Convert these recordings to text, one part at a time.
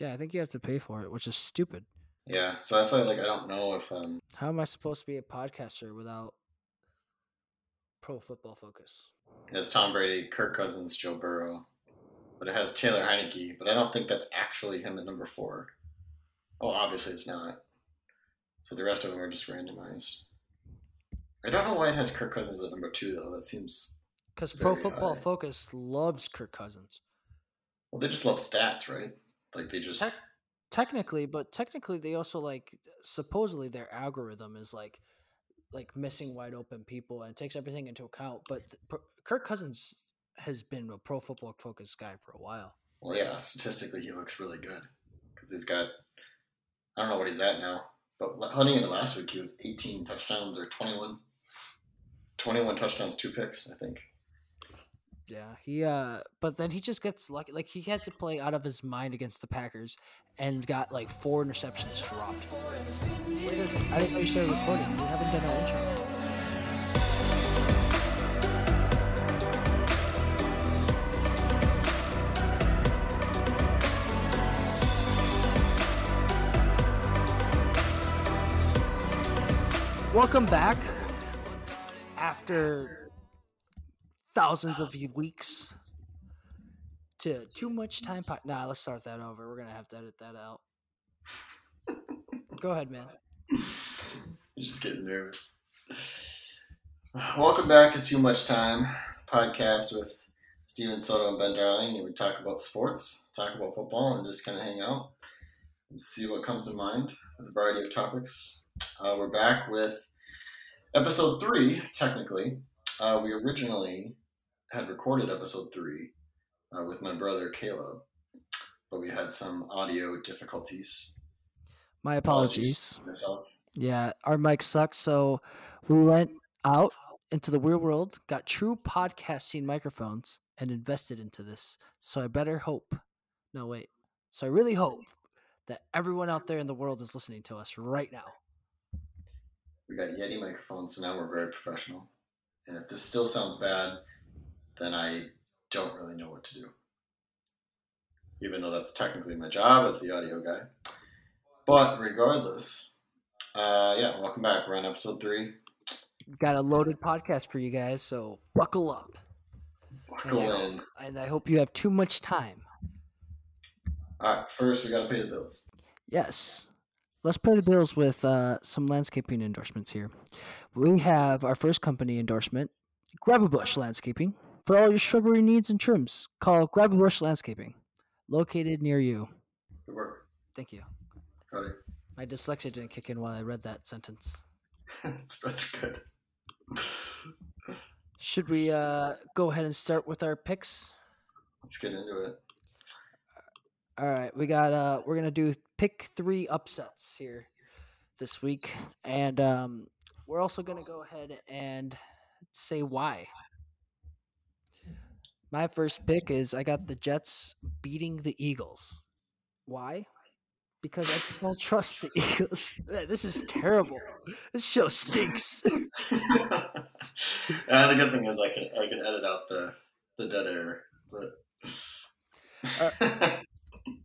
Yeah, I think you have to pay for it, which is stupid. Yeah, so that's why like I don't know if um How am I supposed to be a podcaster without Pro Football Focus? it has Tom Brady, Kirk Cousins, Joe Burrow, but it has Taylor Heinicke, but I don't think that's actually him at number four. Oh, obviously it's not. So the rest of them are just randomized. I don't know why it has Kirk Cousins at number two though. That seems Because Pro Football high. Focus loves Kirk Cousins. well. They just love stats, right? Like they just Tech- technically, but technically they also like supposedly their algorithm is like like missing wide open people and takes everything into account. But th- Kirk Cousins has been a Pro Football focused guy for a while. well, yeah. Statistically, he looks really good because he's got. I don't know what he's at now, but hunting into last week, he was 18 touchdowns or 21. 21 touchdowns, two picks, I think. Yeah, he uh but then he just gets lucky like he had to play out of his mind against the Packers and got like four interceptions dropped. This- I didn't know you started recording. We haven't done our intro. Welcome back after thousands of weeks to too much time. Po- nah, let's start that over. We're gonna have to edit that out. Go ahead, man. You're just getting nervous. Welcome back to Too Much Time podcast with Steven Soto and Ben Darling. We talk about sports, talk about football, and just kind of hang out and see what comes to mind with a variety of topics. Uh, we're back with episode three, technically. Uh, we originally had recorded episode three uh, with my brother Caleb, but we had some audio difficulties. My apologies. Myself. Yeah, our mic sucked, so we went out into the real world, got true podcasting microphones, and invested into this. So I better hope. No, wait. So I really hope that everyone out there in the world is listening to us right now. We got Yeti microphones, so now we're very professional. And if this still sounds bad, then I don't really know what to do. Even though that's technically my job as the audio guy. But regardless, uh, yeah, welcome back. We're on episode three. Got a loaded podcast for you guys, so buckle up. Buckle Yeah. in. And I hope you have too much time. All right, first we got to pay the bills. Yes. Let's pay the bills with uh, some landscaping endorsements here. We have our first company endorsement, Grab a Bush Landscaping. For all your shrubbery needs and trims, call Grab Bush Landscaping, located near you. Good work. Thank you. Cody. My dyslexia didn't kick in while I read that sentence. that's, that's good. Should we uh, go ahead and start with our picks? Let's get into it. All right, we got uh we're gonna do pick three upsets here this week, and um, we're also gonna go ahead and say why. My first pick is I got the Jets beating the Eagles. Why? Because I don't trust the Eagles. Man, This is terrible. This show stinks. and uh, the good thing is I can I can edit out the the dead air, but. Uh,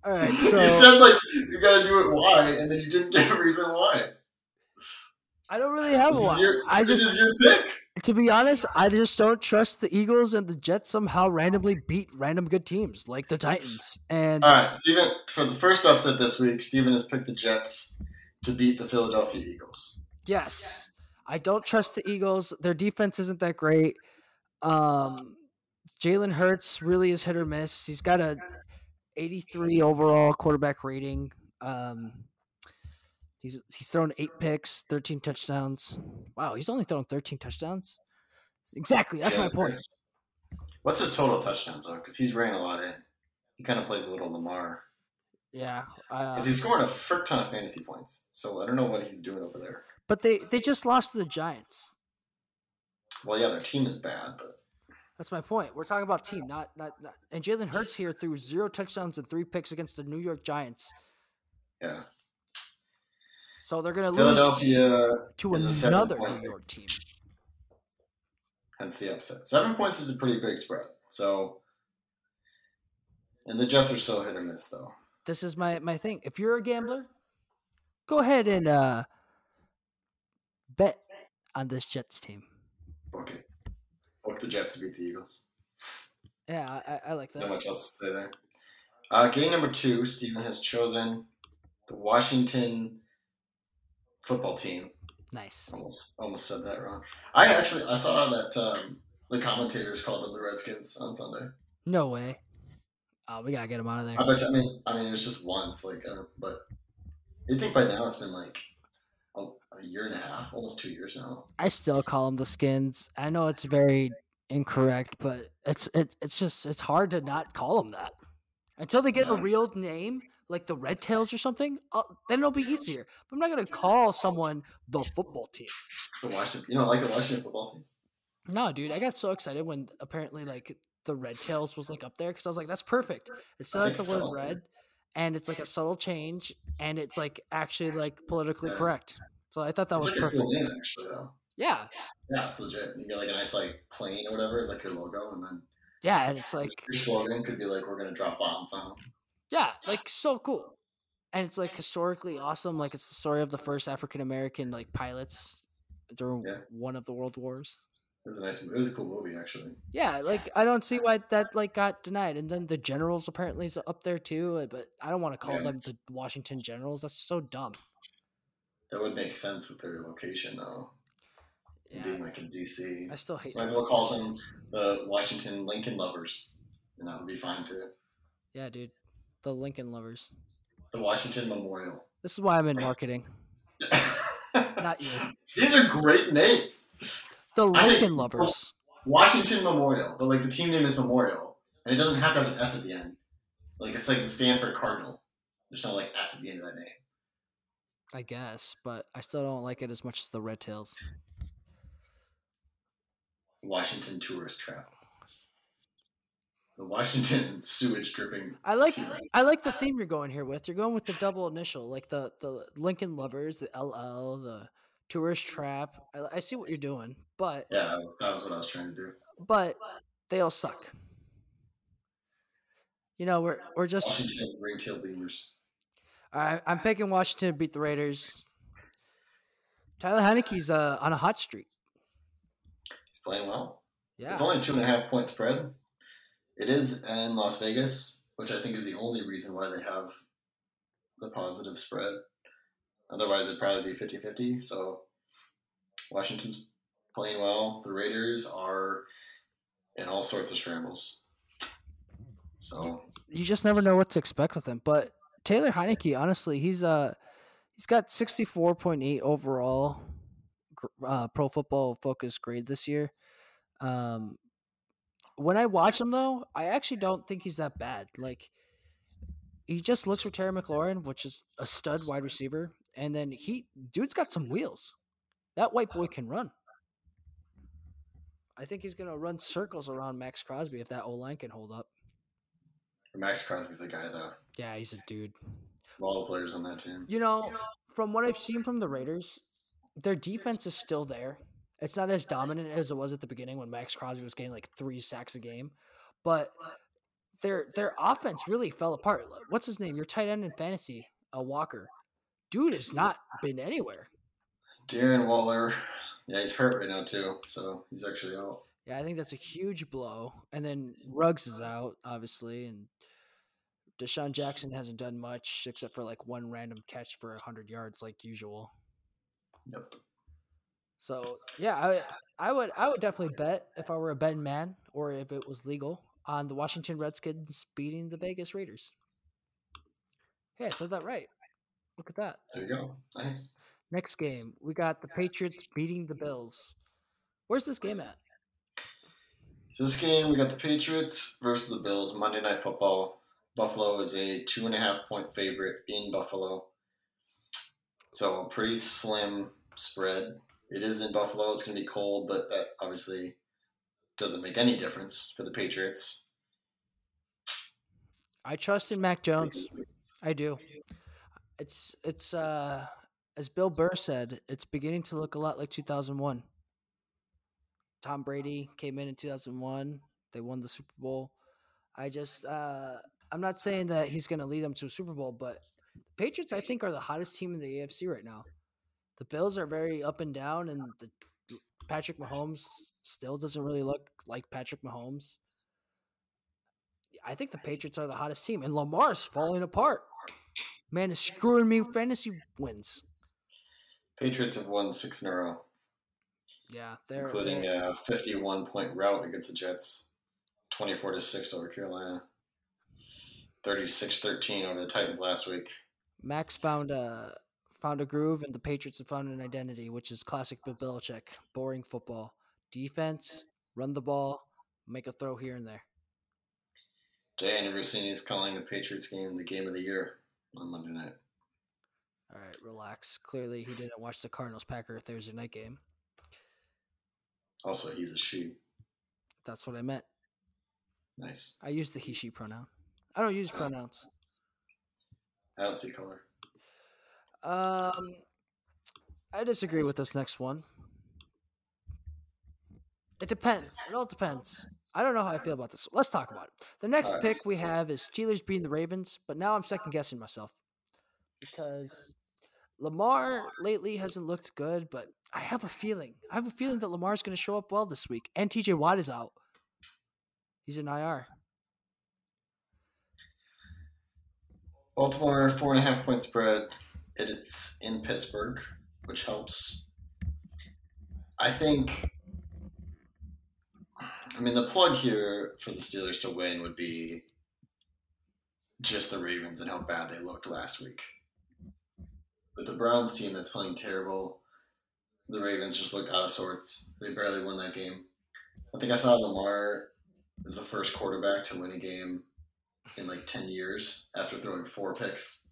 all right, so you said like you gotta do it why, and then you didn't give a reason why. I don't really have This is one. your, I this just is your pick. To be honest, I just don't trust the Eagles and the Jets somehow randomly beat random good teams like the Titans. And All right, Steven, for the first upset this week, Steven has picked the Jets to beat the Philadelphia Eagles. yes, I don't trust the Eagles. Their defense isn't that great. Um, Jalen Hurts really is hit or miss. He's got a 83 overall quarterback rating. Um, he's he's thrown eight picks, 13 touchdowns. Wow, he's only thrown 13 touchdowns. Exactly, that's my point. What's his total touchdowns though? Because he's reining a lot in. He kind of plays a little Lamar. Yeah, uh, Because he's scoring a frick ton of fantasy points. So I don't know what he's doing over there. but they they just lost to the Giants. Well, yeah, their team is bad, but That's my point. We're talking about team, not not. not and Jalen Hurts here threw zero touchdowns and three picks against the New York Giants. yeah. So they're lose Philadelphia, to is a seven another New. York team. hence the upset. Seven points is a pretty big spread. So, and the Jets are so hit or miss though. this is my my thing. If you're a gambler, go ahead and uh, bet on this Jets team. Okay. Hope the Jets to beat the Eagles. Yeah, I, I like that. Not much else to say there. Uh, game number two, Stephen has chosen the Washington football team. Nice. Almost, almost said that wrong. I actually I saw that um, the commentators called them the Redskins on Sunday. No way. Oh, we gotta get them out of there. I bet. You, I mean, I mean, it was just once, like, uh, but you think by now it's been like a, a year and a half, almost two years now. I still call them the Skins. I know it's very incorrect, but it's it's it's just it's hard to not call them that until they get a real name like the Red Tails or something. Uh, then it'll be easier. But I'm not gonna call someone the football team. The Washington, you know, like the Washington football team. No, dude, I got so excited when apparently like the Red Tails was like up there because I was like, that's perfect. It still has the word so. red, and it's like a subtle change, and it's like actually like politically Yeah. correct. So I thought that it's was like perfect. name, actually, though. Yeah, Yeah, it's legit. You get like a nice like plane or whatever. It's like your logo, and then yeah, and it's like your slogan could be like, "We're gonna drop bombs on them." Yeah, like so cool, and it's like historically awesome. Like it's the story of the first African American like pilots during Yeah. one of the world wars. It was a nice. It was a cool movie, actually. Yeah, like I don't see why that like got denied. And then the Generals apparently is up there too, uh, but I don't want to call Yeah. them the Washington Generals. That's so dumb. That would make sense with their location, though, Yeah, being like in DC. I still hate. Might as well call them the Washington Lincoln Lovers, and that would be fine too. Yeah, dude, the Lincoln lovers. The Washington Memorial. This is why I'm in marketing, not you. These are great names. The Lincoln lovers. Washington Memorial, but like the team name is Memorial, and it doesn't have to have an S at the end. Like it's like the Stanford Cardinal. There's no like S at the end of that name. I guess, but I still don't like it as much as the Red Tails. Washington Tourist Trap. The Washington sewage dripping. I like. I like the theme you're going here with. You're going with the double initial, like the the Lincoln lovers, the LL, the tourist trap. I, I see what you're doing, but Yeah, that was, that was what I was trying to do. but they all suck. You know, we're we're just. Washington ring-tailed lemurs. I, I'm picking Washington to beat the Raiders. Tyler Heinicke's uh, on a hot streak. He's playing well. Yeah, It's only a two and a half point spread. It is in Las Vegas, which I think is the only reason why they have the positive spread. Otherwise, it'd probably be 50 50. So, Washington's playing well. The Raiders are in all sorts of scrambles. So, you just never know what to expect with them. But Taylor Heinicke, honestly, he's uh he's got 64.8 overall uh, Pro Football Focus grade this year. Um, when I watch him though, I actually don't think he's that bad. Like he just looks for Terry McLaurin, which is a stud wide receiver, and then he dude's got some wheels. That white boy can run. I think he's gonna run circles around Maxx Crosby if that O line can hold up. Maxx Crosby's a guy, though. Yeah, he's a dude. All the players on that team. You know, from what I've seen from the Raiders, their defense is still there. It's not as dominant as it was at the beginning when Maxx Crosby was getting like three sacks a game, but their their offense really fell apart. What's his name? Your tight end in fantasy, a Walker. Dude has not been anywhere. Darren Waller. Yeah, he's hurt right now, too. So, he's actually out. Yeah, I think that's a huge blow. And then Ruggs is out, obviously, and DeSean Jackson hasn't done much except for like one random catch for hundred yards, like usual. Yep. So yeah, I I would I would definitely bet if I were a betting man or if it was legal on the Washington Redskins beating the Vegas Raiders. Hey, I said that right. Look at that. There you go. Nice. Next game, we got the Patriots beating the Bills. Where's this game at? So this game, we got the Patriots versus the Bills. Monday Night Football. Buffalo is a two and a half point favorite in Buffalo. So a pretty slim spread. It is in Buffalo. It's going to be cold, but that obviously doesn't make any difference for the Patriots. I trust in Mac Jones. I do. It's it's uh as Bill Burr said, it's beginning to look a lot like 2001. Tom Brady came in in 2001. They won the Super Bowl. I just uh I'm not saying that he's going to lead them to a Super Bowl, but the Patriots, I think, are the hottest team in the AFC right now. The Bills are very up and down, and the Patrick Mahomes still doesn't really look like Patrick Mahomes. I think the Patriots are the hottest team, and Lamar's falling apart. Man is screwing me fantasy wins. Patriots have won six in a row. Yeah, they're including they're, a 51 point rout against the Jets, 24 to six over Carolina, 36-13 over the Titans last week. Max found a found a groove, and the Patriots have found an identity, which is classic Bill Belichick: boring football, defense, run the ball, make a throw here and there. Jay Russini is calling the Patriots game the game of the year on Monday night. All right, relax. Clearly, he didn't watch the Cardinals Packer Thursday night game. Also, he's a she. That's what I meant. Nice. I use the he she pronoun. I don't use uh, pronouns. I don't see color. Um, I disagree with this next one. It depends. It all depends. I don't know how I feel about this. Let's talk about it. The next pick we have is Steelers beating the Ravens, but now I'm second guessing myself because Lamar lately hasn't looked good, but I have a feeling. I have a feeling that Lamar's going to show up well this week, and TJ Watt is out. He's in IR. Baltimore four and a half point spread. It's in Pittsburgh, which helps. I think. I mean, the plug here for the Steelers to win would be just the Ravens and how bad they looked last week. But the Browns team that's playing terrible, the Ravens just looked out of sorts. They barely won that game. I think I saw Lamar as the first quarterback to win a game in like 10 years after throwing four picks.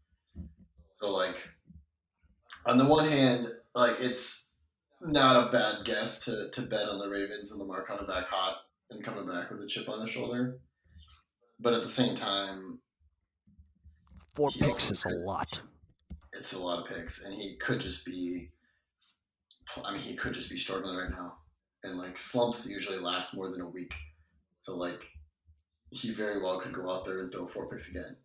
So, like, on the one hand, like, it's not a bad guess to, to bet on the Ravens and Lamar coming back hot and coming back with a chip on his shoulder. But at the same time, Four picks is a lot. it's a lot of picks, and he could just be. I mean, he could just be struggling right now, and like slumps usually last more than a week, so like he very well could go out there and throw four picks again,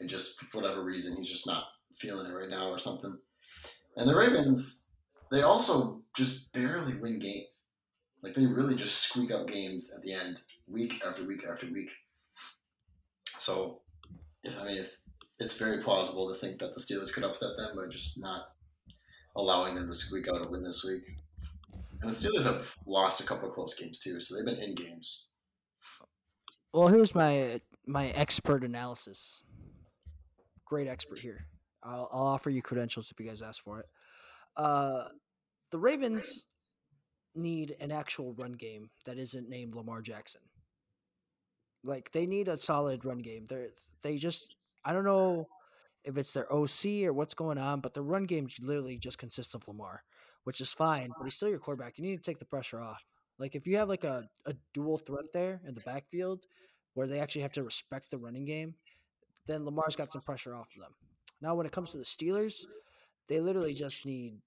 and just for whatever reason he's just not feeling it right now or something. And the Ravens, they also just barely win games, like they really just squeak out games at the end, week after week after week. So, if I mean if it's very plausible to think that the Steelers could upset them by just not allowing them to squeak out a win this week. And the Steelers have lost a couple of close games too, so they've been in games. Well, here's my my expert analysis. Great expert here. I'll, I'll offer you credentials if you guys ask for it. Uh, the Ravens need an actual run game that isn't named Lamar Jackson. Like they need a solid run game. They they just I don't know if it's their OC or what's going on, but the run game literally just consists of Lamar, which is fine. But he's still your quarterback. You need to take the pressure off. Like if you have like a, a dual threat there in the backfield where they actually have to respect the running game, then Lamar's got some pressure off of them. Now when it comes to the Steelers, they literally just need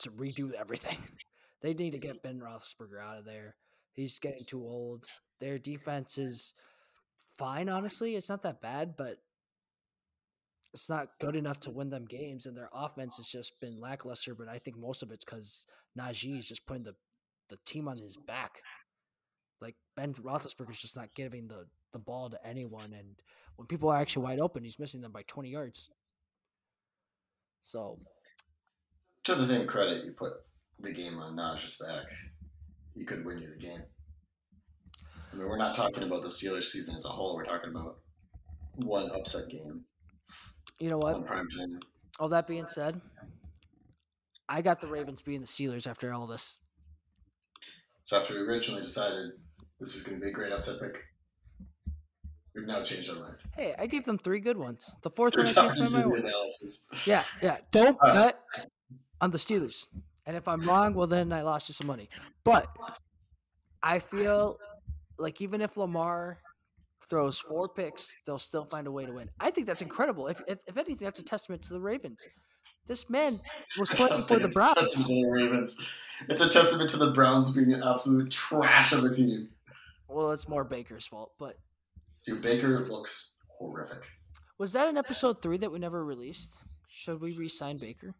to redo everything. They need to get Ben Roethlisberger out of there. He's getting too old. Their defense is fine, honestly. It's not that bad, but it's not good enough to win them games. And their offense has just been lackluster. But I think most of it's because Najee is just putting the the team on his back. Like Ben Roethlisberger is just not giving the the ball to anyone, and when people are actually wide open, he's missing them by twenty yards. So To the same credit, you put the game on Naj's back, he could win you the game. I mean, we're not talking about the Steelers season as a whole. We're talking about one upset game you know what? on prime time. All that being said, I got the Ravens being the Steelers after all this. So after we originally decided this is going to be a great upset pick, we've now changed our mind. Hey, I gave them three good ones. The fourth We're one I changed my mind. analysis. Yeah, yeah. Don't Uh, bet on the Steelers. And if I'm wrong, well then I lost you some money. But I feel like even if Lamar throws four picks, they'll still find a way to win. I think that's incredible. If if, if anything, that's a testament to the Ravens. This man was playing for the it's a Browns. testament to the Ravens. It's a testament to the Browns being an absolute trash of a team. Well, it's more Baker's fault, but Dude, Baker looks horrific. Was that in episode three that we never released? Should we re-sign Baker?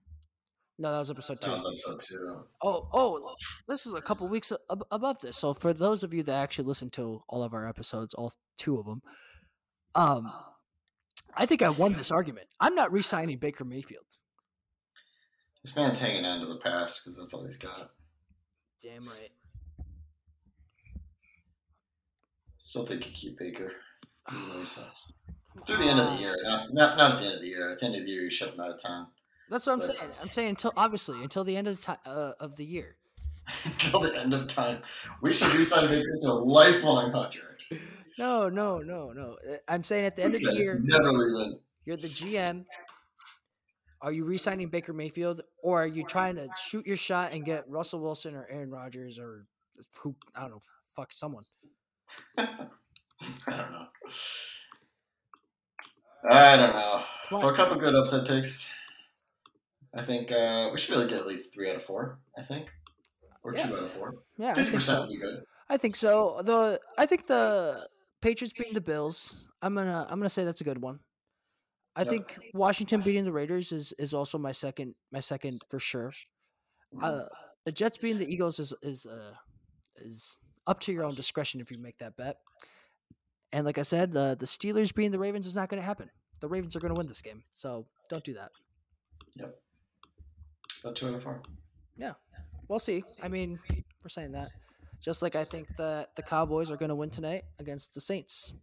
No, that was episode two. That was episode two. Oh, oh, this is a couple weeks ab- above this. So for those of you that actually listen to all of our episodes, all two of them, um, I think I won this argument. I'm not re-signing Baker Mayfield. This man's hanging on to the past because that's all he's got. Damn right. Still think you keep Baker. Though sucks. Through the end of the year, not, not not at the end of the year. At the end of the year, you shut him out of town. That's what I'm But- saying. I'm saying until obviously until the end of the time uh, of the year. Until the end of time, we should resign Baker to a lifelong contract. No, no, no, no. Uh, I'm saying at the end This of the year, never leaving. you're the GM. Are you re-signing Baker Mayfield, or are you trying to shoot your shot and get Russell Wilson or Aaron Rodgers or who? I don't know. Fuck someone. I don't know. I don't know. So a couple good upset picks. I think uh, we should be able to get at least three out of four. I think, or Yeah. two out of four. Yeah, fifty percent so. would be good. I think so. The I think the Patriots beating the Bills. I'm gonna I'm gonna say that's a good one. I Yep. think Washington beating the Raiders is is also my second my second for sure. Mhm. Uh, the Jets beating the Eagles is is uh, is up to your own discretion if you make that bet. And like I said, the the Steelers beating the Ravens is not going to happen. The Ravens are going to win this game, so don't do that. Yep. About two out of four. Yeah, We'll see. I mean, we're saying that. Just like I think that the Cowboys are going to win tonight against the Saints.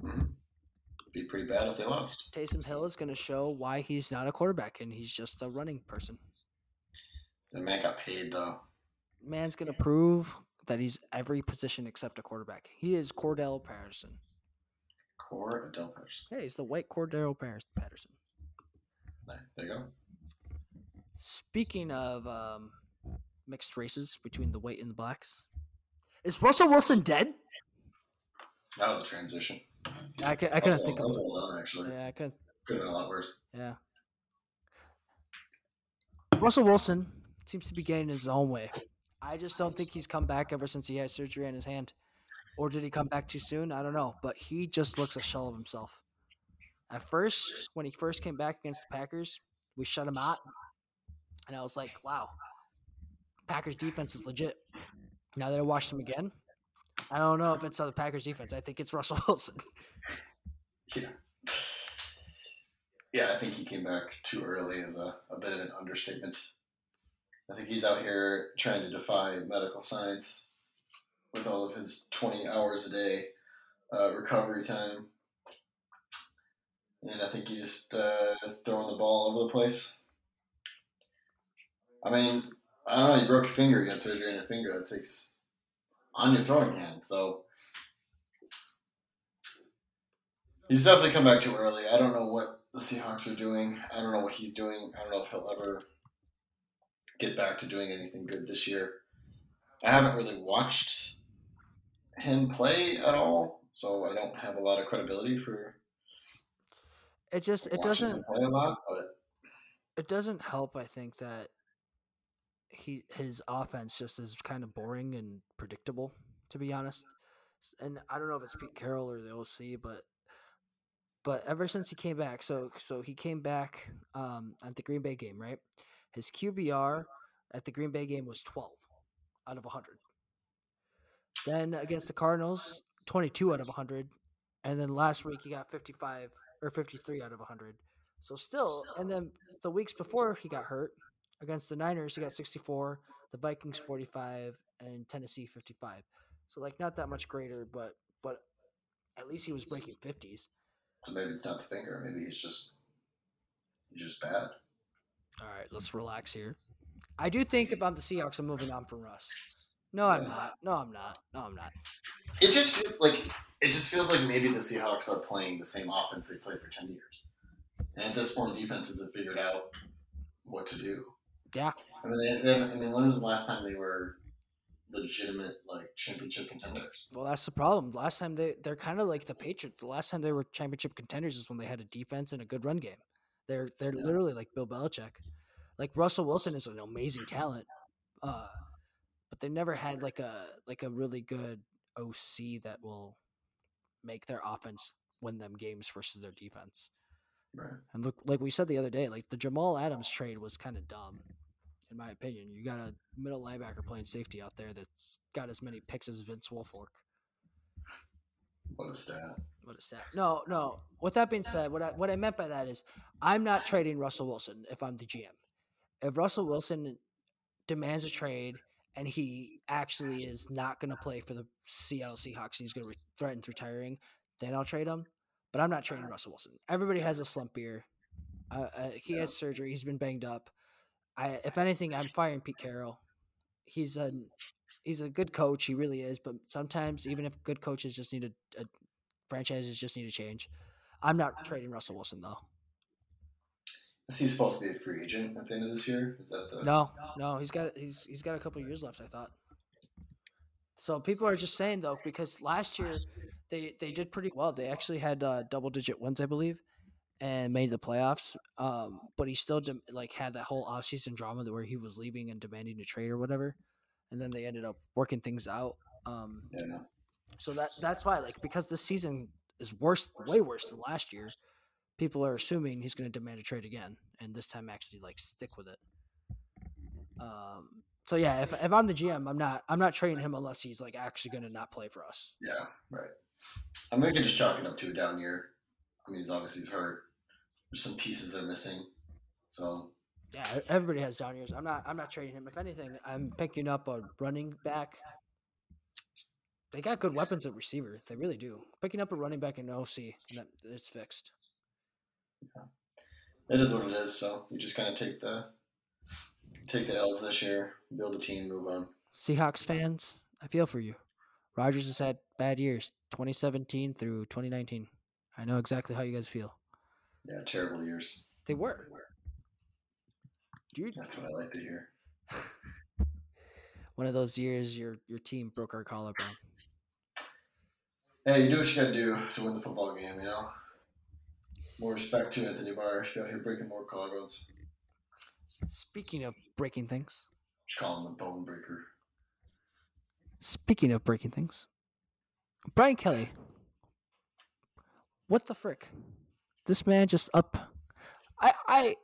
Mhm. Be pretty bad if they lost. Taysom Hill is going to show why he's not a quarterback and he's just a running person. The man got paid though. Man's going to prove that he's every position except a quarterback. He is Cordarrelle Patterson. Cordarrelle Patterson. Hey, he's the white Cordarrelle Patterson. There you go. Speaking of um, mixed races between the white and the blacks, is Russell Wilson dead? That was a transition. I, can, I couldn't think of that it. was well done, actually. Yeah, I couldn't. Could have been a lot worse. Yeah. Russell Wilson seems to be getting his own way. I just don't think he's come back ever since he had surgery on his hand. Or did he come back too soon? I don't know. But he just looks a shell of himself. At first, when he first came back against the Packers, we shut him out. And I was like, wow, Packers defense is legit. Now that I watched him again, I don't know if it's the Packers defense. I think it's Russell Wilson. Yeah. Yeah, I think he came back too early is a, a bit of an understatement. I think he's out here trying to defy medical science with all of his 20 hours a day uh, recovery time. And I think he just uh, throwing the ball all over the place. I mean, I don't know, you broke your finger, you got surgery on your finger. That takes on your throwing hand. So He's definitely come back too early. I don't know what the Seahawks are doing. I don't know what he's doing. I don't know if he'll ever get back to doing anything good this year. I haven't really watched him play at all, so I don't have a lot of credibility for It just it doesn't play a lot. But it doesn't help i think that he his offense just is kind of boring and predictable to be honest and i don't know if it's pete carroll or the oc but but ever since he came back so so he came back um at the green bay game right his qbr at the green bay game was 12 out of 100 then against the cardinals 22 out of 100 and then last week he got 55 or 53 out of 100 so still, and then the weeks before he got hurt against the Niners, he got 64, the Vikings 45, and Tennessee 55. So like not that much greater, but but at least he was breaking 50s. so maybe it's not the finger. Maybe he's just he's just bad. All right, let's relax here. I do think if I'm the Seahawks, I'm moving on from Russ. No, I'm Yeah. not. No, I'm not. No, I'm not. It just feels like it just feels like maybe the Seahawks are playing the same offense they played for ten years, and at this point, defenses have figured out what to do. Yeah. I mean, they, they I mean, when was the last time they were legitimate like championship contenders? Well, that's the problem. Last time they they're kind of like the Patriots. The last time they were championship contenders is when they had a defense and a good run game. They're they're Yeah. literally like Bill Belichick. Like Russell Wilson is an amazing talent, uh, but they never had like a like a really good OC that will make their offense win them games versus their defense. Right. And look, like we said the other day, like the Jamal Adams trade was kind of dumb, in my opinion. You got a middle linebacker playing safety out there that's got as many picks as Vince Wilfork. What a stat. What a stat. No, no. With that being said, what I what I meant by that is I'm not trading Russell Wilson if I'm the GM. If Russell Wilson demands a trade and he actually is not going to play for the Seattle Seahawks and he's going to re- threaten retiring, then I'll trade him. But I'm not trading Russell Wilson. Everybody has a slump year. Uh, uh, he had surgery. He's been banged up. I, if anything, I'm firing Pete Carroll. He's a he's a good coach. He really is. But sometimes, even if good coaches just need a, a franchises just need to change. I'm not trading Russell Wilson though. Is he supposed to be a free agent at the end of this year? Is that the No, no, he's got he's he's got a couple years left. I thought. So people are just saying though because last year they they did pretty well. They actually had uh, double digit wins, I believe, and made the playoffs. Um, but he still dem- like had that whole offseason drama where he was leaving and demanding a trade or whatever, and then they ended up working things out. Um, yeah? so that that's why like because this season is worse, way worse than last year. People are assuming he's going to demand a trade again, and this time actually like stick with it. Um, so yeah, if, if I'm the GM, I'm not I'm not trading him unless he's like actually going to not play for us. Yeah, right. I mean, we could just chalk it up to a down year. I mean, he's obviously he's hurt. There's some pieces that are missing. So Yeah, everybody has down years. I'm not I'm not trading him. If anything, I'm picking up a running back. They got good weapons at receiver. They really do. Picking up a running back in OC, it's fixed. it is what it is. So we just kind of take the take the L's this year, build a team, move on. Seahawks fans, I feel for you. Rodgers has had bad years, 2017 through 2019. I know exactly how you guys feel. Yeah, terrible years. They were. Dude, That's what I like to hear. one of those years your your team broke our collarbone. Hey, you do what you got to do to win the football game. You know. More respect to Anthony Barr. Should be out here breaking more collarbones. Speaking of breaking things, Just call him the bone breaker. speaking of breaking things, Brian Kelly. What the frick? This man just up. I I.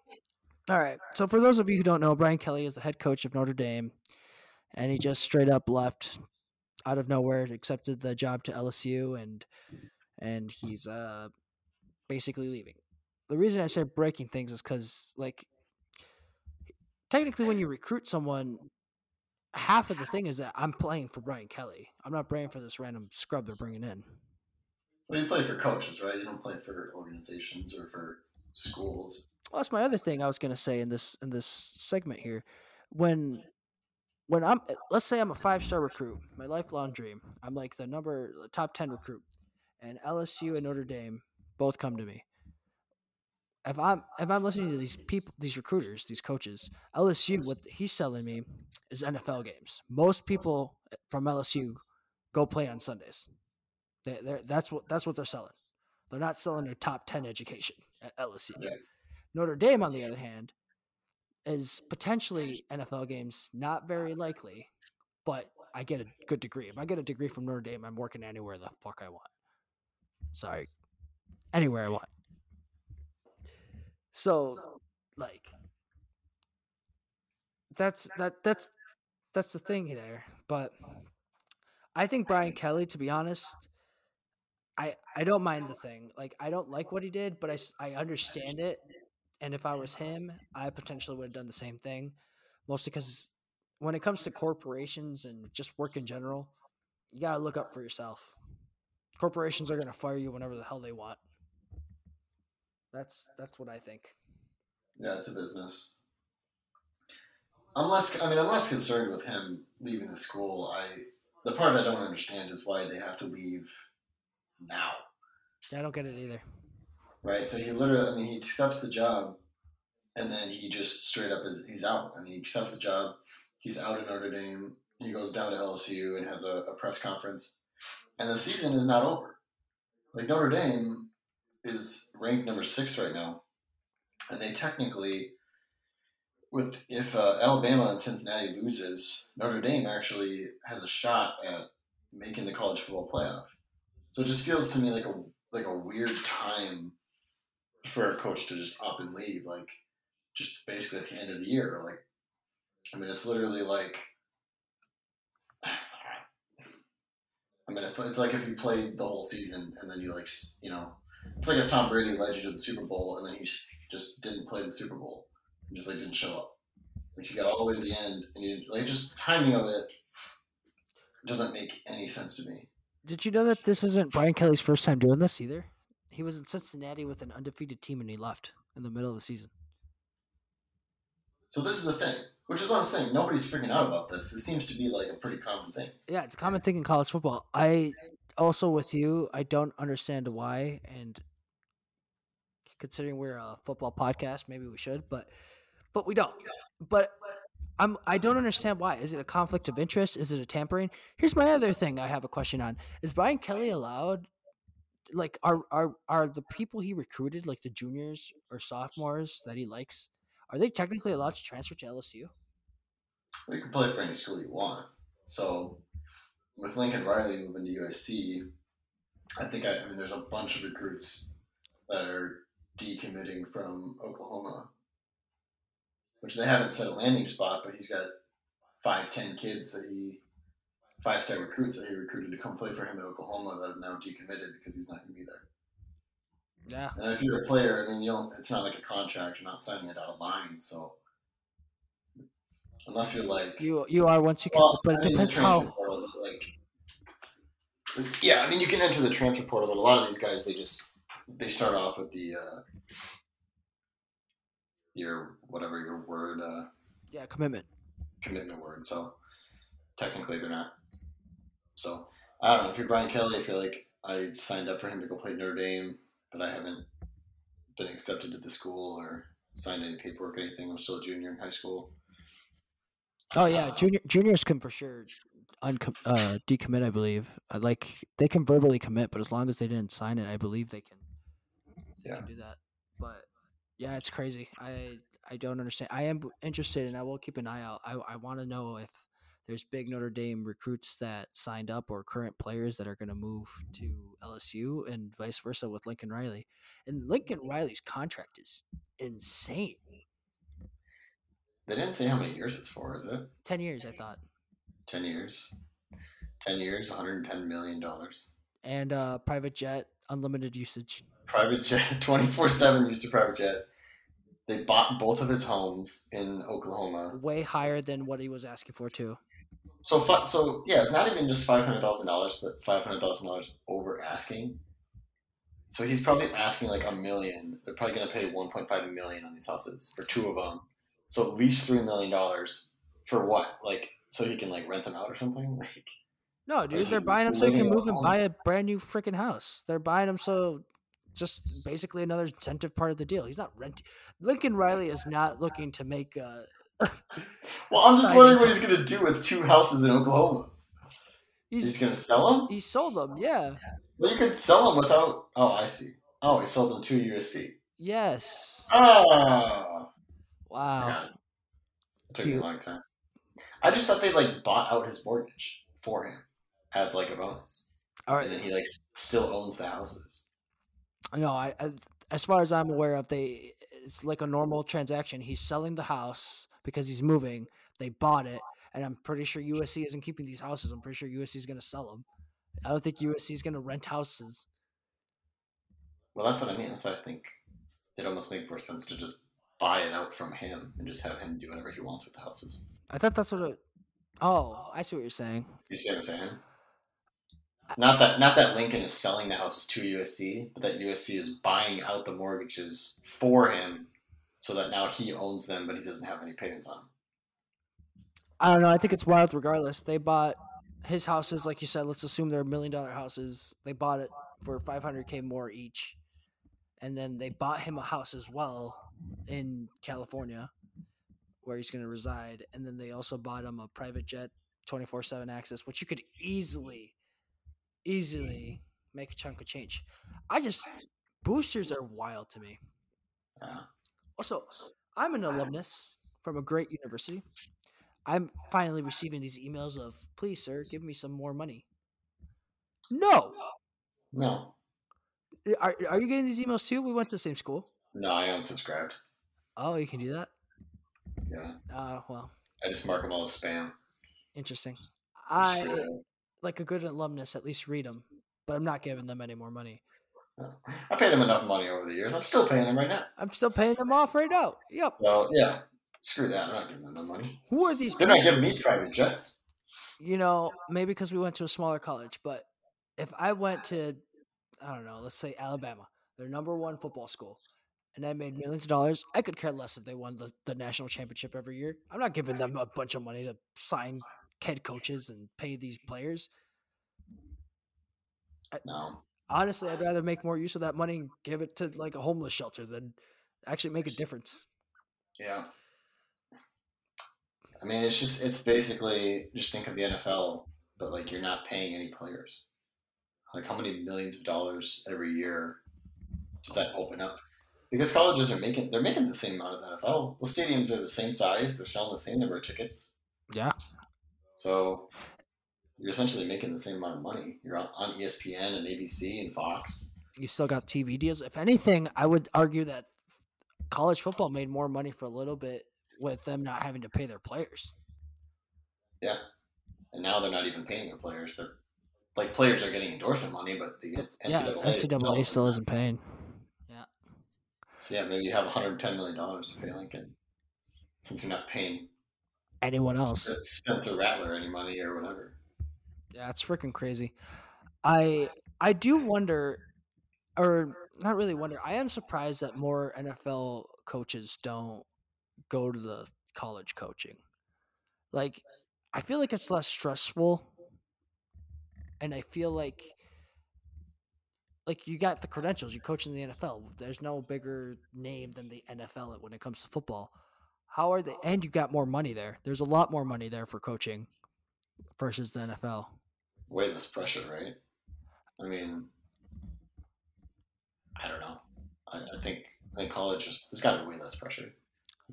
All right. So for those of you who don't know, Brian Kelly is the head coach of Notre Dame, and he just straight up left out of nowhere, accepted the job to LSU, and and he's uh basically leaving. The reason I said breaking things is because like technically when you recruit someone half of the thing is that I'm playing for Brian Kelly. I'm not playing for this random scrub they're bringing in. Well, you play for coaches, right? You don't play for organizations or for schools. Well, that's my other thing I was gonna say in this in this segment here. When when I'm eh, let's say I'm a five star recruit, my lifelong dream. I'm like the number top ten recruit, and LSU and Notre Dame both come to me. If I'm if I'm listening to these people, these recruiters, these coaches, LSU, what he's selling me is NFL games. Most people eh, from LSU go play on Sundays. They, that's what that's what they're selling. They're not selling their top ten education at LSU. Notre Dame, on the other hand, is potentially NFL games, not very likely, but I get a good degree. If I get a degree from Notre Dame, I'm working anywhere the fuck I want. Sorry, anywhere I want. So, like, that's that that's that's the thing there. But I think Brian Kelly, to be honest, I I don't mind the thing. Like, I don't like what he did, but I I understand it. And if I was him, I potentially would have done the same thing. Mostly because when it comes to corporations and just work in general, you gotta look up for yourself. Corporations are gonna fire you whenever the hell they want. That's that's what I think. Yeah, it's a business. I'm less. I mean, I'm less concerned with him leaving the school. I the part I don't understand is why they have to leave now, I don't get it either. Right? So he literally, I mean, he accepts the job, and then he just straight up is he's out. I mean, he accepts the job. He's out at Notre Dame. He goes down to LSU and has a, a press conference, and the season is not over. Like Notre Dame is ranked number six right now, and they technically, with if uh, Alabama and Cincinnati loses, Notre Dame actually has a shot at making the college football playoff. So it just feels to me like a like a weird time for a coach to just up and leave, like just basically at the end of the year. Like, I mean, it's literally like, I mean, it's like if you played the whole season and then you like, you know, it's like if Tom Brady led you to the Super Bowl and then he just, didn't play the Super Bowl, and just like didn't show up. Like you got all the way to the end, and you like just timing of it doesn't make any sense to me. Did you know that this isn't Brian Kelly's first time doing this either? He was in Cincinnati with an undefeated team and he left in the middle of the season. So this is the thing, which is what I'm saying. Nobody's freaking out about this. It seems to be like a pretty common thing. Yeah, it's a common thing in college football. I also with you, I don't understand why and considering we're a football podcast, maybe we should, but but we don't. But I'm I don't understand why. Is it a conflict of interest? Is it a tampering? Here's my other thing I have a question on. Is Brian Kelly allowed like are are are the people he recruited like the juniors or sophomores that he likes are they technically allowed to transfer to LSU? You can play for any school you want. So with Lincoln Riley moving to USC, I think I, I mean there's a bunch of recruits that are decommitting from Oklahoma, which they haven't set a landing spot, but he's got five, ten kids that he five star recruits that he recruited to come play for him at Oklahoma that have now decommitted because he's not going to be there. Yeah. And if you're a player, I mean, you don't. It's not like a contract. You're not signing it out of line. So unless you're like you, you are once you can. well, but it I mean, depends the how. portal, like, like, yeah, I mean, you can enter the transfer portal, but a lot of these guys, they just they start off with the uh, your whatever your word uh, Yeah, commitment. commitment word. So technically, they're not. So I don't know if you're Brian Kelly, if you're like I signed up for him to go play Notre Dame, but I haven't been accepted to the school or signed any paperwork or anything. I'm still a junior in high school. Oh yeah, Uh, junior juniors can for sure uncom- uh, decommit. I believe. Uh, Like they can verbally commit, but as long as they didn't sign it, I believe they can. They Yeah. can do that. But yeah, it's crazy. I I don't understand. I am interested, and I will keep an eye out. I I want to know if there's big Notre Dame recruits that signed up or current players that are going to move to LSU and vice versa with Lincoln Riley. And Lincoln Riley's contract is insane. They didn't say how many years it's for, is it? Ten years, I thought. 10 years. 10 years, $110 million. And uh, private jet, unlimited usage. Private jet, 24 7 use of private jet. They bought both of his homes in Oklahoma. Way higher than what he was asking for too. So, so yeah, it's not even just $500,000, but $500,000 over asking. So he's probably asking like a million. They're probably going to pay 1.5 million on these houses for two of them. So at least $3 million for what? Like, so he can like rent them out or something? Like, No, dude, they're buying them so you can move and buy a brand new freaking house. They're buying them so just basically another incentive part of the deal. He's not renting. Lincoln Riley is not looking to make. Uh, well, I'm just wondering what he's going to do with two houses in Oklahoma. He's he's going to sell them? he sold them. Yeah. Well, you could sell them without. Oh, I see. Oh, he sold them to USC. Yes. Oh, Wow. It took me a long time. I just thought they like bought out his mortgage for him as like a bonus, All right. and then he like still owns the houses. No, I, I as far as I'm aware of, they it's like a normal transaction. He's selling the house because he's moving. They bought it, and I'm pretty sure USC isn't keeping these houses. I'm pretty sure USC is going to sell them. I don't think USC is going to rent houses. Well, that's what I mean. That's why I think it almost makes more sense to just buy it out from him and just have him do whatever he wants with the houses. I thought that's what it. Oh, I see what you're saying. You see what I'm saying? Not that not that Lincoln is selling the houses to USC, but that USC is buying out the mortgages for him, so that now he owns them, but he doesn't have any payments on them. I don't know. I think it's wild. Regardless, they bought his houses, like you said. Let's assume they're million dollar houses. They bought it for 500k more each, and then they bought him a house as well in California, where he's going to reside. And then they also bought him a private jet, 24 seven access, which you could easily, easily make a chunk of change. I just boosters are wild to me. Also, I'm an alumnus from a great university. I'm finally receiving these emails of, please, sir, give me some more money. No. No, Are, are you getting these emails too? We went to the same school. no, I unsubscribed. Oh, you can do that. Yeah, Uh, well, I just mark them all as spam. interesting. I like a good alumnus. At least read them, but I'm not giving them any more money. I paid them enough money over the years. I'm still paying them right now. I'm still paying them off right now. Yep. So yeah, screw that. I'm not giving them the money. Who are these? They're not giving me private jets. you know, maybe because we went to a smaller college, but if I went to, I don't know, let's say Alabama, their number one football school, and I made millions of dollars, I could care less if they won the, the national championship every year. I'm not giving them a bunch of money to sign head coaches and pay these players. No, Honestly, I'd rather make more use of that money and give it to like a homeless shelter than actually make a difference. yeah. I mean, it's just it's basically just think of the NFL, but like you're not paying any players. Like how many millions of dollars every year does that open up? Because colleges are making they're making the same amount as NFL. The stadiums are the same size. They're selling the same number of tickets. Yeah. So you're essentially making the same amount of money. You're on, on ESPN and ABC and Fox. You still got TV deals. If anything, I would argue that college football made more money for a little bit with them not having to pay their players. Yeah. And now they're not even paying their players. They're like players are getting endorsement money, but the NCAA, yeah, NCAA still is isn't paying. Yeah. So yeah, maybe you have 110 million dollars to pay Lincoln, since you're not paying Anyone else? Spencer Rattler any money or whatever. Yeah, it's freaking crazy. I I do wonder, or not really wonder. I am surprised that more NFL coaches don't go to the college coaching. Like, I feel like it's less stressful, and I feel like like you got the credentials. You coach in the NFL. There's no bigger name than the NFL when it comes to football. How are they? And you got more money there. There's a lot more money there for coaching versus the NFL. Way less pressure, right? I mean, I don't know. I, I think I think college is there's got to be way less pressure.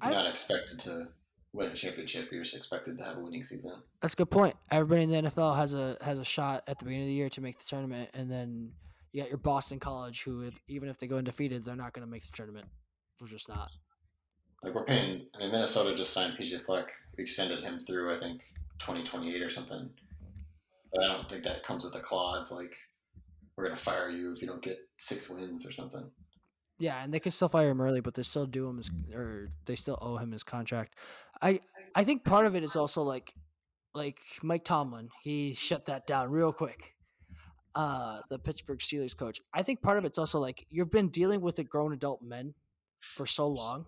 You're I- not expected to win a championship. You're just expected to have a winning season. That's a good point. Everybody in the NFL has a has a shot at the beginning of the year to make the tournament, and then you got your Boston College, who if, even if they go undefeated, they're not going to make the tournament. They're just not. Like we're paying. I mean, Minnesota just signed PJ Fleck. We extended him through I think 2028 or something. But I don't think that comes with a clause like we're gonna fire you if you don't get six wins or something. Yeah, and they can still fire him early, but they still do him his or they still owe him his contract. I I think part of it is also like like Mike Tomlin. He shut that down real quick. Uh, the Pittsburgh Steelers coach. I think part of it's also like you've been dealing with the grown adult men for so long.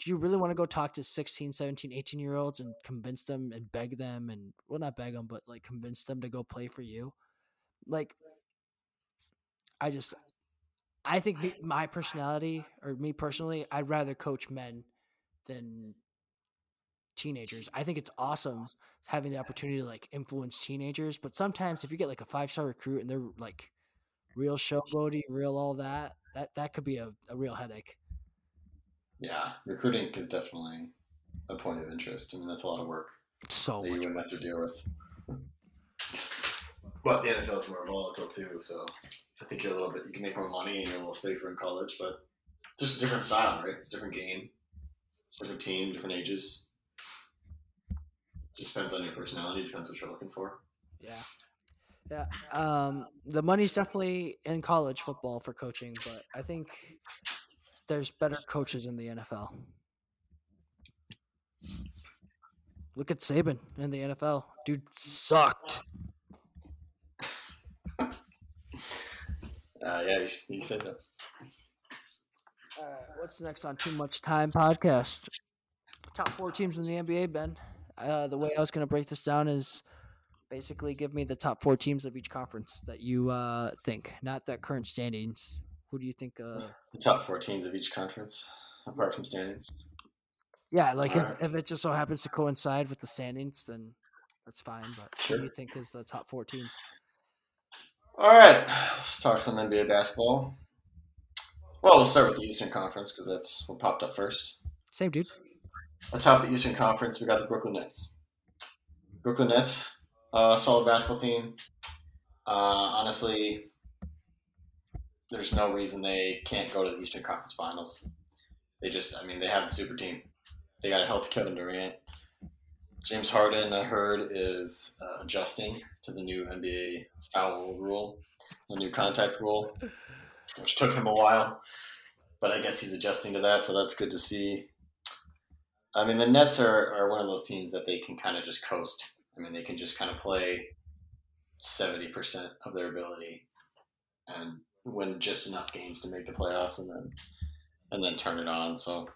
Do you really want to go talk to 16, 17, 18 year olds and convince them and beg them and well not beg them but like convince them to go play for you? Like I just I think me, my personality or me personally, I'd rather coach men than teenagers. I think it's awesome having the opportunity to like influence teenagers, but sometimes if you get like a five star recruit and they're like real showboaty, real all that, that that could be a, a real headache. Yeah, recruiting is definitely a point of interest. I mean, that's a lot of work So that you wouldn't have to deal with. But the NFL is more volatile too, so I think you're a little bit. You can make more money and you're a little safer in college, but it's just a different style, right? It's a different game, it's a different team, different ages. Just depends on your personality. Depends what you're looking for. Yeah. Yeah. Um, the money's definitely in college football for coaching, but I think there's better coaches in the NFL. Look at Saban in the NFL. Dude sucked. Uh, yeah, you, you say so. Uh, what's next on Too Much Time podcast? Top four teams in the NBA, Ben. Uh, the way I was going to break this down is basically give me the top four teams of each conference that you uh, think, not the current standings. Who do you think? Uh, The top four teams of each conference, apart from standings. yeah, like if, Alright. if it just so happens to coincide with the standings, then that's fine. But who do you think is the top four teams? All right, let's talk some NBA basketball. Well, we'll start with the Eastern Conference because that's what popped up first. Same dude. Atop the Eastern Conference, we got the Brooklyn Nets. Brooklyn Nets, uh, solid basketball team. Uh, honestly, there's no reason they can't go to the Eastern Conference Finals. They just, I mean, they have the super team. They got a healthy Kevin Durant. James Harden, I heard, is uh, adjusting to the new NBA foul rule, the new contact rule, which took him a while. But I guess he's adjusting to that, so that's good to see. I mean, the Nets are, are one of those teams that they can kind of just coast. I mean, they can just kind of play 70% of their ability and win just enough games to make the playoffs and then and then turn it on. So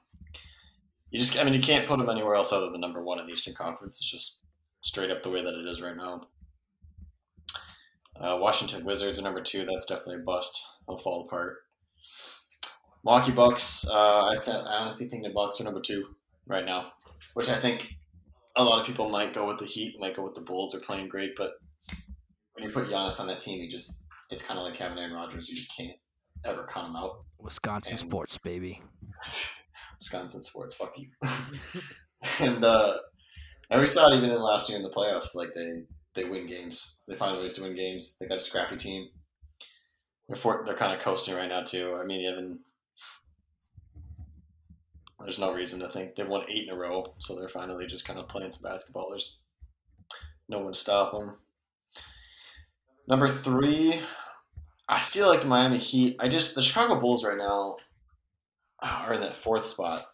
you just, I mean, you can't put them anywhere else other than number one in the Eastern Conference. It's just straight up the way that it is right now. Uh, Washington Wizards are number two. That's definitely a bust. They'll fall apart. Milwaukee Bucks. Uh, I said I honestly think the Bucks are number two right now, which I think a lot of people might go with the Heat, might go with the Bulls. They're playing great, but when you put Giannis on that team, you just it's kind of like having Aaron Rodgers. You just can't ever count him out. Wisconsin and, sports, baby. Wisconsin sports. Fuck you. and uh, and we saw it even in last year in the playoffs. Like they they win games. They find ways to win games. They got a scrappy team. They're for, they're kind of coasting right now too. I mean, even there's no reason to think they've won eight in a row, so they're finally just kind of playing some basketball. There's no one to stop them. Number three, I feel like the Miami Heat. I just the Chicago Bulls right now are in that fourth spot,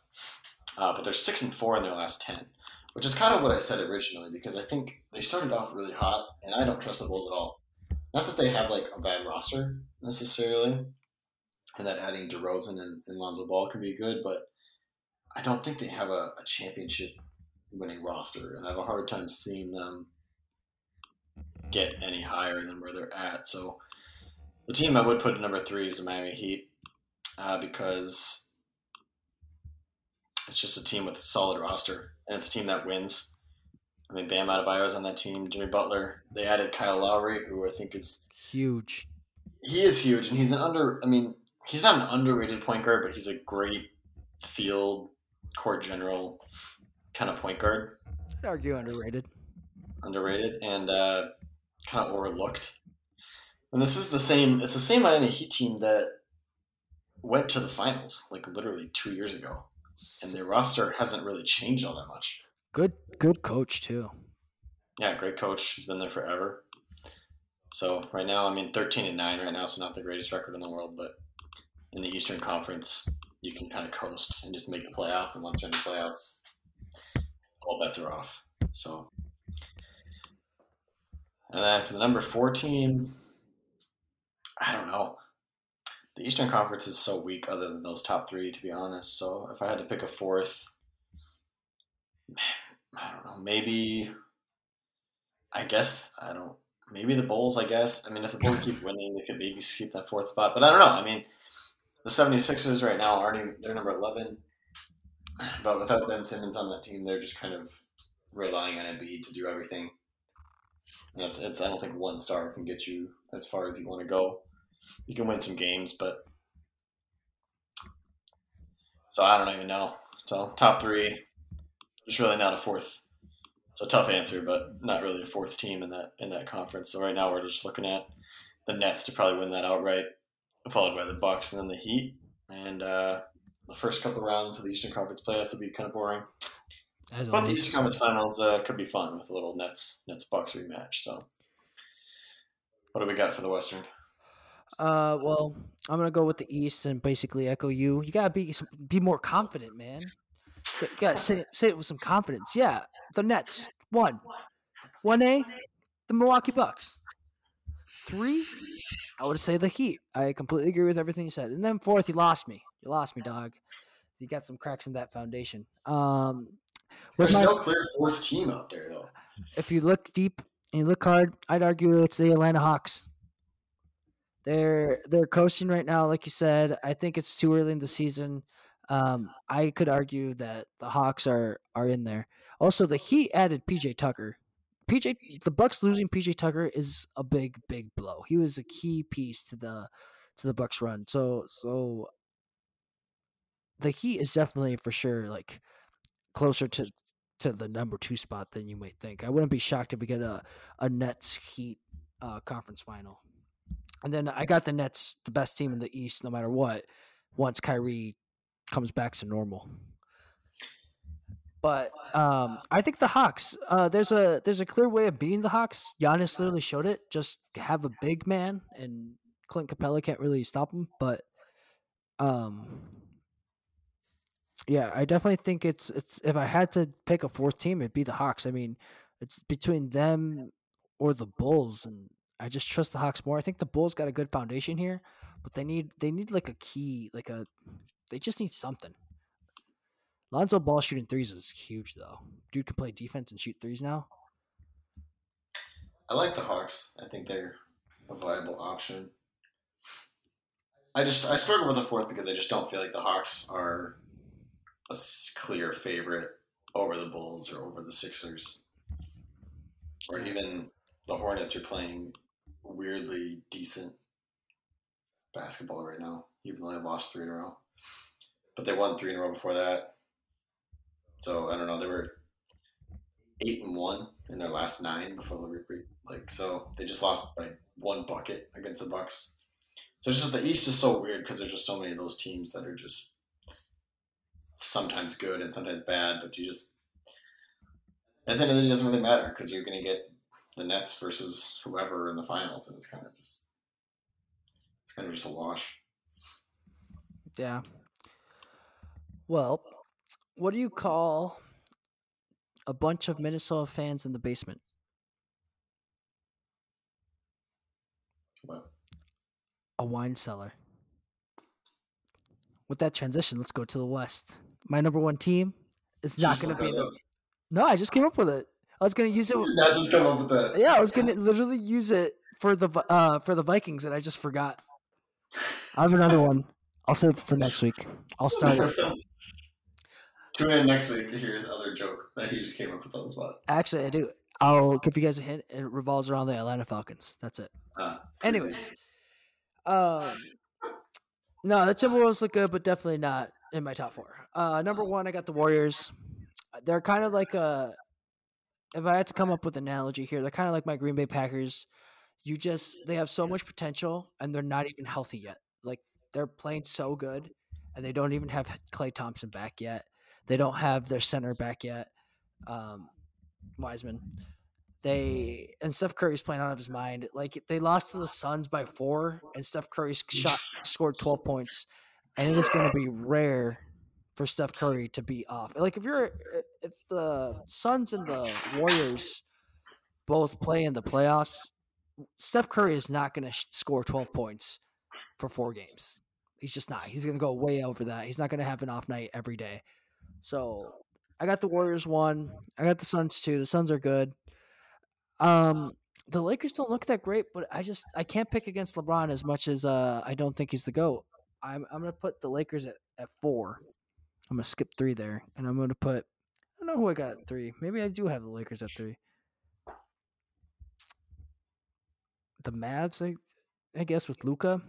uh, but they're six and four in their last ten, which is kind of what I said originally because I think they started off really hot, and I don't trust the Bulls at all. Not that they have like a bad roster necessarily, and that adding DeRozan and, and Lonzo Ball could be good, but I don't think they have a, a championship winning roster, and I have a hard time seeing them get any higher than where they're at. So the team I would put at number three is the Miami Heat uh, because it's just a team with a solid roster, and it's a team that wins. I mean, Bam Adebayo's on that team. Jimmy Butler. They added Kyle Lowry, who I think is huge. He is huge, and he's an under. I mean, he's not an underrated point guard, but he's a great field court general kind of point guard. I'd argue underrated. Underrated and uh, kind of overlooked. And this is the same. It's the same Miami Heat team that went to the finals like literally two years ago, and their roster hasn't really changed all that much. Good, good coach too. Yeah, great coach. He's been there forever. So right now, I mean, thirteen and nine right now, so not the greatest record in the world, but in the Eastern Conference, you can kind of coast and just make the playoffs. And once you're in the playoffs, all bets are off. So, and then for the number four team, I don't know. The Eastern Conference is so weak, other than those top three, to be honest. So if I had to pick a fourth, I don't know. Maybe. I guess I don't. Maybe the Bulls. I guess. I mean, if the Bulls keep winning, they could maybe keep that fourth spot. But I don't know. I mean, the 76ers right now aren't they're number 11. But without Ben Simmons on that team, they're just kind of relying on Embiid to do everything. And it's, it's I don't think one star can get you as far as you want to go. You can win some games, but so I don't even know. So top three, there's really not a fourth. It's a tough answer, but not really a fourth team in that in that conference. So right now we're just looking at the Nets to probably win that outright followed by the Bucks and then the Heat. And uh, the first couple rounds of the Eastern Conference playoffs will be kind of boring. As but always. the Eastern Conference Finals uh, could be fun with a little Nets Nets Bucks rematch. So, what do we got for the Western? Uh, well, I'm gonna go with the East and basically echo you. You gotta be be more confident, man. You gotta say say it with some confidence. Yeah, the Nets one, one A, the Milwaukee Bucks. Three, I would say the Heat. I completely agree with everything you said. And then fourth, you lost me. You lost me, dog. You got some cracks in that foundation. Um, There's my, no clear fourth team out there, though. If you look deep and you look hard, I'd argue it's the Atlanta Hawks. They're they're coasting right now, like you said. I think it's too early in the season. Um, I could argue that the Hawks are are in there. Also, the Heat added PJ Tucker, PJ the Bucks losing PJ Tucker is a big big blow. He was a key piece to the to the Bucks run. So so the Heat is definitely for sure like closer to to the number 2 spot than you might think. I wouldn't be shocked if we get a a Nets Heat uh, conference final. And then I got the Nets, the best team in the East, no matter what, once Kyrie comes back to normal. But um, I think the Hawks. Uh, there's a there's a clear way of beating the Hawks. Giannis literally showed it. Just have a big man, and Clint Capela can't really stop him. But um, yeah, I definitely think it's it's. If I had to pick a fourth team, it'd be the Hawks. I mean, it's between them or the Bulls, and I just trust the Hawks more. I think the Bulls got a good foundation here, but they need they need like a key, like a they just need something. Lonzo Ball shooting threes is huge though. Dude can play defense and shoot threes now. I like the Hawks. I think they're a viable option. I just I struggle with the fourth because I just don't feel like the Hawks are a clear favorite over the Bulls or over the Sixers, or even the Hornets are playing weirdly decent basketball right now, even though they lost three in a row. But they won three in a row before that. So I don't know. They were eight and one in their last nine before the retreat. Like so, they just lost by one bucket against the Bucks. So it's just the East is so weird because there's just so many of those teams that are just sometimes good and sometimes bad. But you just at the end of the day, it doesn't really matter because you're going to get the Nets versus whoever in the finals, and it's kind of just it's kind of just a wash. Yeah. Well, what do you call a bunch of Minnesota fans in the basement? What? A wine cellar. With that transition, let's go to the West. My number one team is not going to be the. No, I just came up with it. I was going to use it. Not just come up with that. Yeah, I was going to literally use it for the uh for the Vikings, and I just forgot. I have another one. I'll save it for next week. I'll start it. Tune in next week to hear his other joke that he just came up with on the spot. Actually, I do. I'll give you guys a hint. It revolves around the Atlanta Falcons. That's it. Ah, Anyways, um, no, the Timberwolves look good, but definitely not in my top four. Uh, number one, I got the Warriors. They're kind of like a. If I had to come up with an analogy here, they're kind of like my Green Bay Packers. You just they have so much potential, and they're not even healthy yet. Like they're playing so good, and they don't even have Klay Thompson back yet. They don't have their center back yet, um, Wiseman. They and Steph Curry's playing out of his mind. Like they lost to the Suns by four, and Steph Curry shot scored twelve points, and it is going to be rare for Steph Curry to be off. Like if you're if the Suns and the Warriors both play in the playoffs, Steph Curry is not going to sh- score twelve points for four games. He's just not. He's going to go way over that. He's not going to have an off night every day. So I got the Warriors one. I got the Suns two. The Suns are good. Um, the Lakers don't look that great, but I just I can't pick against LeBron as much as uh I don't think he's the goat. I'm I'm gonna put the Lakers at, at four. I'm gonna skip three there, and I'm gonna put know who I got at three. Maybe I do have the Lakers at three. The Mavs, I, I guess, with Luka.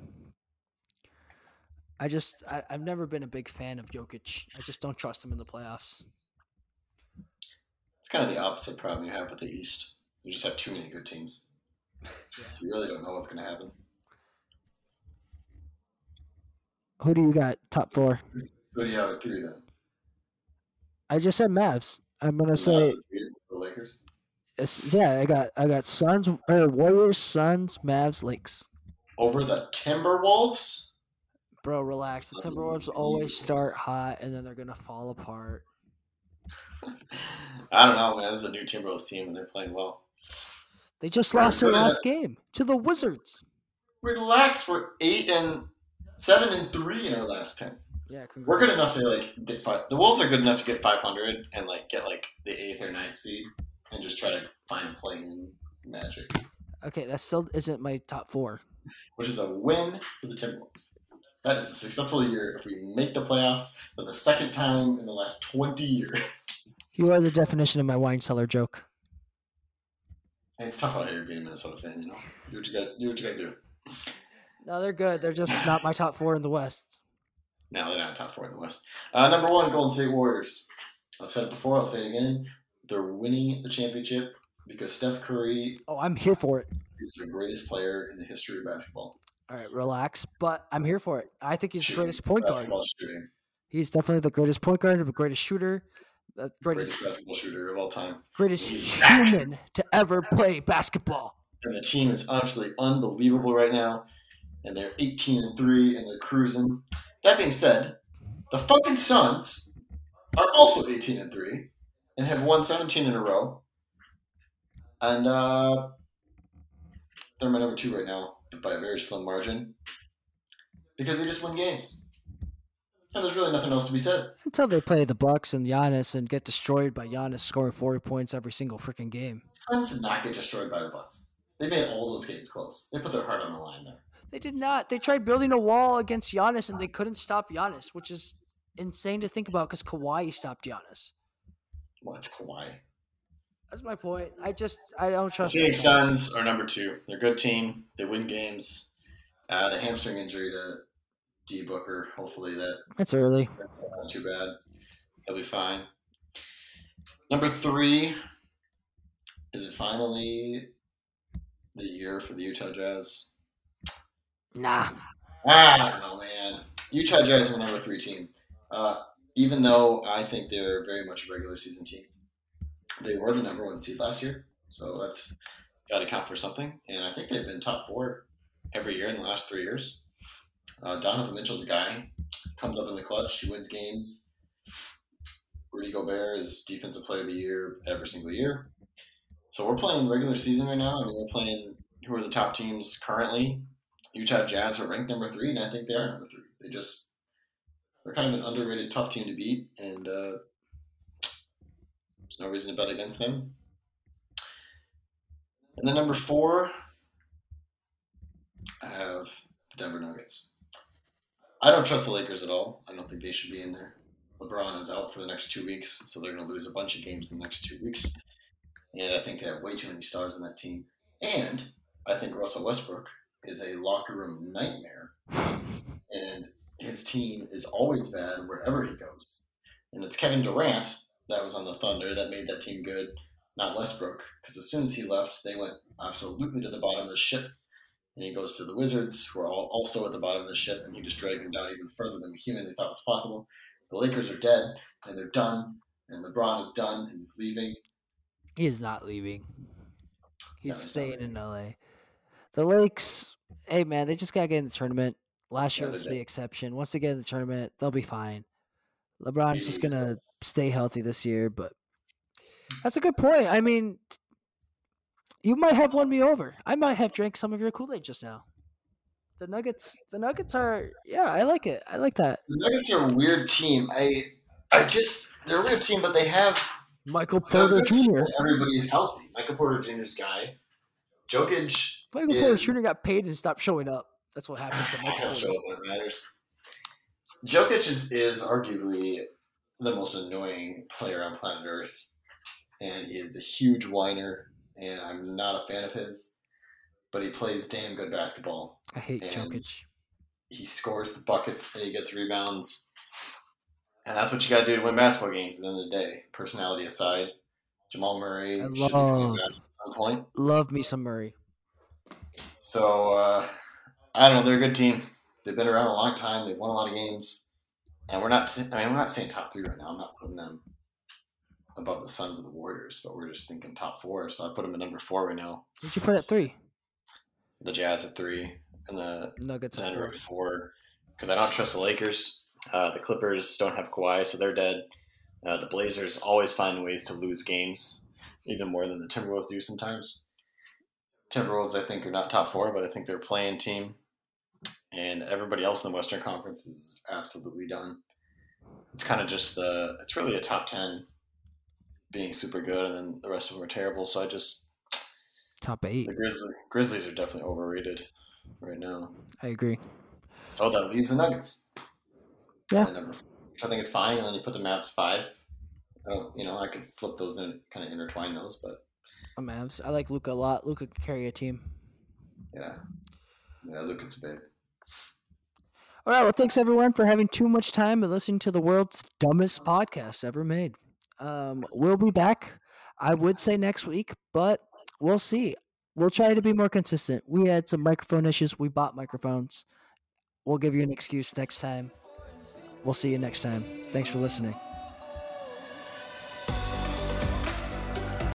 I just I, I've never been a big fan of Jokic. I just don't trust him in the playoffs. It's kind of the opposite problem you have with the East. You just have too many good teams. So you really don't know what's going to happen. Who do you got top four? Who do you have at three then? I just said Mavs. I'm gonna The say the Lakers. yeah. I got I got Suns or Warriors, Suns, Mavs, Lakes. Over the Timberwolves? Bro, relax. The Timberwolves always start hot and then they're gonna fall apart. I don't know, man. This is a new Timberwolves team and they're playing well. They just lost their last game to the Wizards. Relax. We're eight and seven and three in our last ten. Yeah, We're good enough to like get five. The Wolves are good enough to get 500 and like get like the eighth or ninth seed and just try to find playing Magic, Okay, that still isn't my top four. which is a win for the Timberwolves. That is a successful year if we make the playoffs for the second time in the last 20 years. You are the definition of my wine cellar joke. And it's tough out here being a Minnesota fan, you know. Do what you got. Do what you got to do. No, they're good. They're just not my top four in the West. Now they're not top four in the West. Uh, number one, Golden State Warriors. I've said it before. I'll say it again. They're winning the championship because Steph Curry Oh, I'm here for it. He's the greatest player in the history of basketball. All right, relax. But I'm here for it. I think he's the greatest point guard. shooting, He's definitely the greatest point guard, the greatest shooter, the greatest greatest basketball shooter of all time. greatest He's back. human to ever play basketball. And the team is absolutely unbelievable right now. And they're 18 and 3 and they're cruising. That being said, the fucking Suns are also 18 and 3 and have won 17 in a row. And uh, they're my number two right now by a very slim margin because they just win games. And there's really nothing else to be said. Until they play the Bucks and Giannis and get destroyed by Giannis scoring 40 points every single freaking game. Suns did not get destroyed by the Bucks. They made all those games close. They put their heart on the line there. They did not. They tried building a wall against Giannis and they couldn't stop Giannis, which is insane to think about because Kawhi stopped Giannis. Well, it's Kawhi. That's my point. I just I don't trust. Phoenix the Suns are number two. They're a good team. They win games. Uh, the hamstring injury to D Booker. Hopefully that That's early. not too bad. He'll be fine. Number three. Is it finally the year for the Utah Jazz? Nah. I don't know, man. Utah Jazz are number three team. Uh, even though I think they're very much a regular season team, they were the number one seed last year, so that's got to count for something. And I think they've been top four every year in the last three years. Uh, Donovan Mitchell's a guy comes up in the clutch, he wins games. Rudy Gobert is defensive player of the year every single year. So we're playing regular season right now. I mean, we're playing who are the top teams currently Utah Jazz are ranked number three, and I think they are number three. They just they're kind of an underrated, tough team to beat, and uh, there's no reason to bet against them. And then number four, I have the Denver Nuggets. I don't trust the Lakers at all. I don't think they should be in there. LeBron is out for the next two weeks, so they're going to lose a bunch of games in the next two weeks. And I think they have way too many stars in that team. And I think Russell Westbrook is a locker room nightmare. And his team is always bad wherever he goes. And it's Kevin Durant that was on the Thunder that made that team good, not Westbrook. Because as soon as he left, they went absolutely to the bottom of the ship. And he goes to the Wizards, who are all also at the bottom of the ship, and he just dragged them down even further than we humanly thought was possible. The Lakers are dead, and they're done, and LeBron is done, and he's leaving. He is not leaving. He's No, he's not staying in LA. The Lakes, hey man, they just gotta get in the tournament. Last year was the exception. Once they get in the tournament, they'll be fine. LeBron's just gonna stay healthy this year, but that's a good point. I mean, you might have won me over. I might have drank some of your Kool Aid just now. The Nuggets, the Nuggets are, yeah, I like it. I like that. The Nuggets are a weird team. I, I just they're a weird team, but they have Michael Porter Jr. when Everybody is healthy. Michael Porter Jr.'s guy. Jokic Michael Porter Jr. got paid and stopped showing up. That's what happened to Michael Porter. show up when it matters. Jokic is, is arguably the most annoying player on planet Earth, and he is a huge whiner, and I'm not a fan of his, but he plays damn good basketball. I hate Jokic. He scores the buckets and he gets rebounds, and that's what you got to do to win basketball games. At the end of the day, personality aside, Jamal Murray I should be love- at some point. Love me some Murray. So uh, I don't know. They're a good team. They've been around a long time. They've won a lot of games, and we're not. I mean, we're not saying top three right now. I'm not putting them above the Suns or the Warriors, but we're just thinking top four. So I put them at number four right now. Did you put at three? The Jazz at three, and the Nuggets at four. four. Because I don't trust the Lakers. Uh, the Clippers don't have Kawhi, so they're dead. Uh, the Blazers always find ways to lose games, even more than the Timberwolves do sometimes. Timberwolves, I think, are not top four, but I think they're a playing team. And everybody else in the Western Conference is absolutely done. It's kind of just the, it's really a top 10 being super good, and then the rest of them are terrible. So I just, Top eight. the Grizzlies, Grizzlies are definitely overrated right now. I agree. So that leaves the Nuggets. Yeah. Number I think is fine, and then you put the Mavs five. I don't, you know, I could flip those and kind of intertwine those, but I'm Mavs. I like Luka a lot. Luka can carry a team. yeah, yeah, Luka's big. All right. Well, thanks everyone for having too much time and listening to the world's dumbest podcast ever made. Um, we'll be back. I would say next week, but we'll see. we'll try to be more consistent. We had some microphone issues. We bought microphones. We'll give you an excuse next time. We'll see you next time. Thanks for listening.